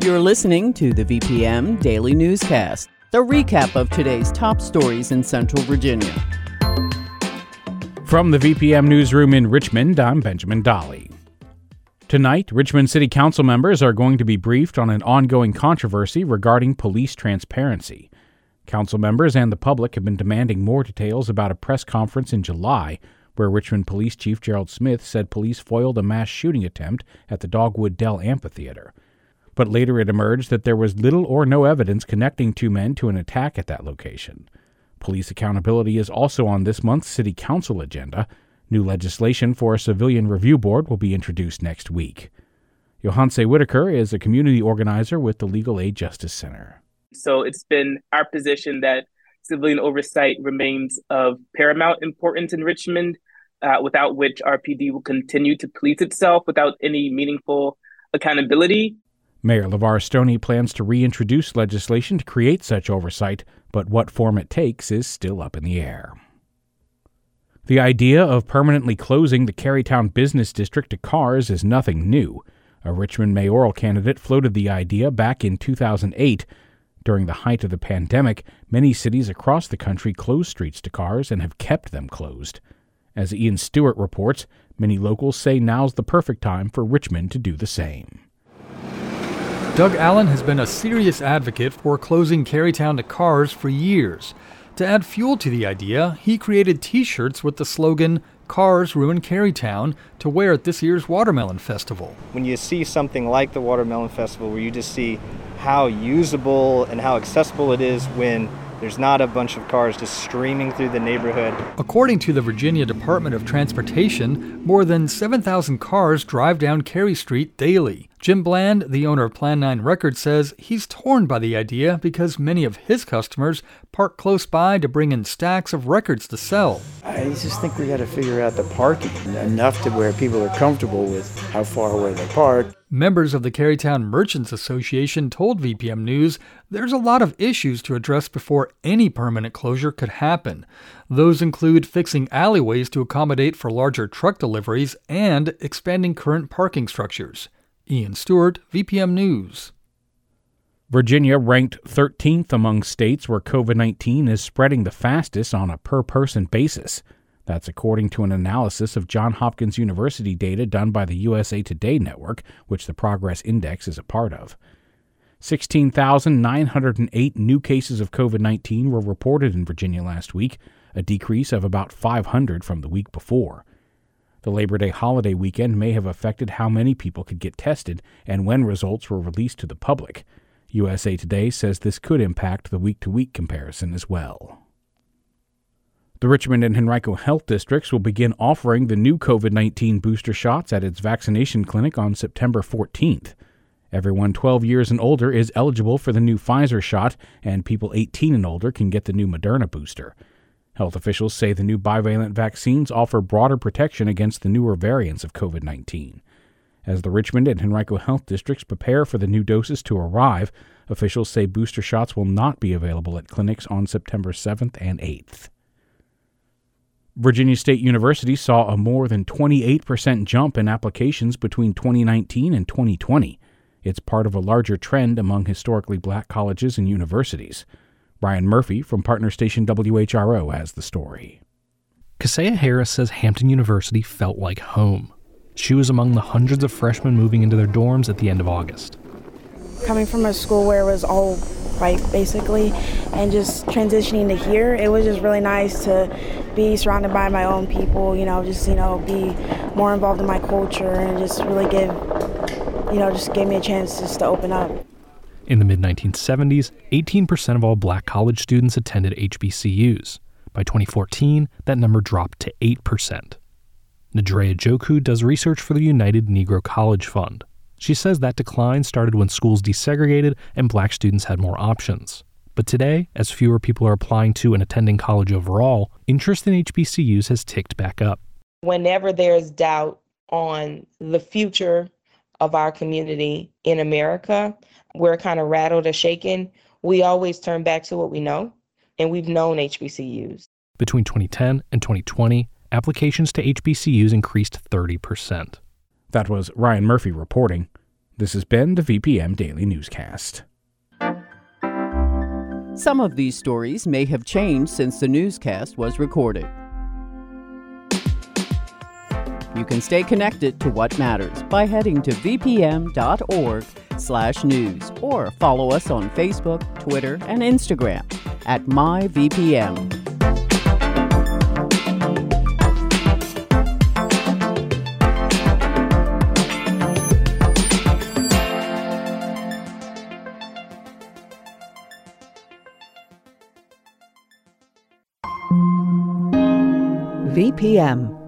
You're listening to the VPM Daily Newscast, the recap of today's top stories in Central Virginia. From the VPM Newsroom in Richmond, I'm Benjamin Dolly. Tonight, Richmond City Council members are going to be briefed on an ongoing controversy regarding police transparency. Council members and the public have been demanding more details about a press conference in July where Richmond Police Chief Gerald Smith said police foiled a mass shooting attempt at the Dogwood Dell Amphitheater but later it emerged that there was little or no evidence connecting two men to an attack at that location. Police accountability is also on this month's City Council agenda. New legislation for a civilian review board will be introduced next week. Johanse Whitaker is a community organizer with the Legal Aid Justice Center. So it's been our position that civilian oversight remains of paramount importance in Richmond, uh, without which RPD will continue to police itself without any meaningful accountability. Mayor LeVar Stoney plans to reintroduce legislation to create such oversight, but what form it takes is still up in the air. The idea of permanently closing the Carytown Business District to cars is nothing new. A Richmond mayoral candidate floated the idea back in 2008. During the height of the pandemic, many cities across the country closed streets to cars and have kept them closed. As Ian Stewart reports, many locals say now's the perfect time for Richmond to do the same. Doug Allen has been a serious advocate for closing Carytown to cars for years. To add fuel to the idea, he created t shirts with the slogan, Cars Ruin Carytown, to wear at this year's Watermelon Festival. When you see something like the Watermelon Festival, where you just see how usable and how accessible it is when there's not a bunch of cars just streaming through the neighborhood. According to the Virginia Department of Transportation, more than 7,000 cars drive down Cary Street daily. Jim Bland, the owner of Plan 9 Records, says he's torn by the idea because many of his customers park close by to bring in stacks of records to sell. I just think we got to figure out the parking enough to where people are comfortable with how far away they park. Members of the Carytown Merchants Association told VPM News there's a lot of issues to address before any permanent closure could happen. Those include fixing alleyways to accommodate for larger truck deliveries and expanding current parking structures. Ian Stewart, VPM News. Virginia ranked 13th among states where COVID 19 is spreading the fastest on a per person basis. That's according to an analysis of Johns Hopkins University data done by the USA Today network, which the Progress Index is a part of. 16,908 new cases of COVID 19 were reported in Virginia last week, a decrease of about 500 from the week before. The Labor Day holiday weekend may have affected how many people could get tested and when results were released to the public. USA Today says this could impact the week to week comparison as well. The Richmond and Henrico Health Districts will begin offering the new COVID 19 booster shots at its vaccination clinic on September 14th. Everyone 12 years and older is eligible for the new Pfizer shot, and people 18 and older can get the new Moderna booster. Health officials say the new bivalent vaccines offer broader protection against the newer variants of COVID 19. As the Richmond and Henrico Health Districts prepare for the new doses to arrive, officials say booster shots will not be available at clinics on September 7th and 8th. Virginia State University saw a more than 28% jump in applications between 2019 and 2020. It's part of a larger trend among historically black colleges and universities. Ryan Murphy from partner station WHRO has the story. Kaseya Harris says Hampton University felt like home. She was among the hundreds of freshmen moving into their dorms at the end of August. Coming from a school where it was all white, basically, and just transitioning to here, it was just really nice to be surrounded by my own people, you know, just, you know, be more involved in my culture and just really give, you know, just gave me a chance just to open up. In the mid 1970s, 18% of all black college students attended HBCUs. By 2014, that number dropped to 8%. Nadrea Njoku does research for the United Negro College Fund. She says that decline started when schools desegregated and black students had more options. But today, as fewer people are applying to and attending college overall, interest in HBCUs has ticked back up. Whenever there's doubt on the future of our community in America, we're kind of rattled or shaken. We always turn back to what we know, and we've known HBCUs. Between 2010 and 2020, applications to HBCUs increased 30%. That was Ryan Murphy reporting. This has been the VPM Daily Newscast. Some of these stories may have changed since the newscast was recorded. You can stay connected to what matters by heading to vpm.org slash news or follow us on Facebook, Twitter, and Instagram at myvpm. VPM.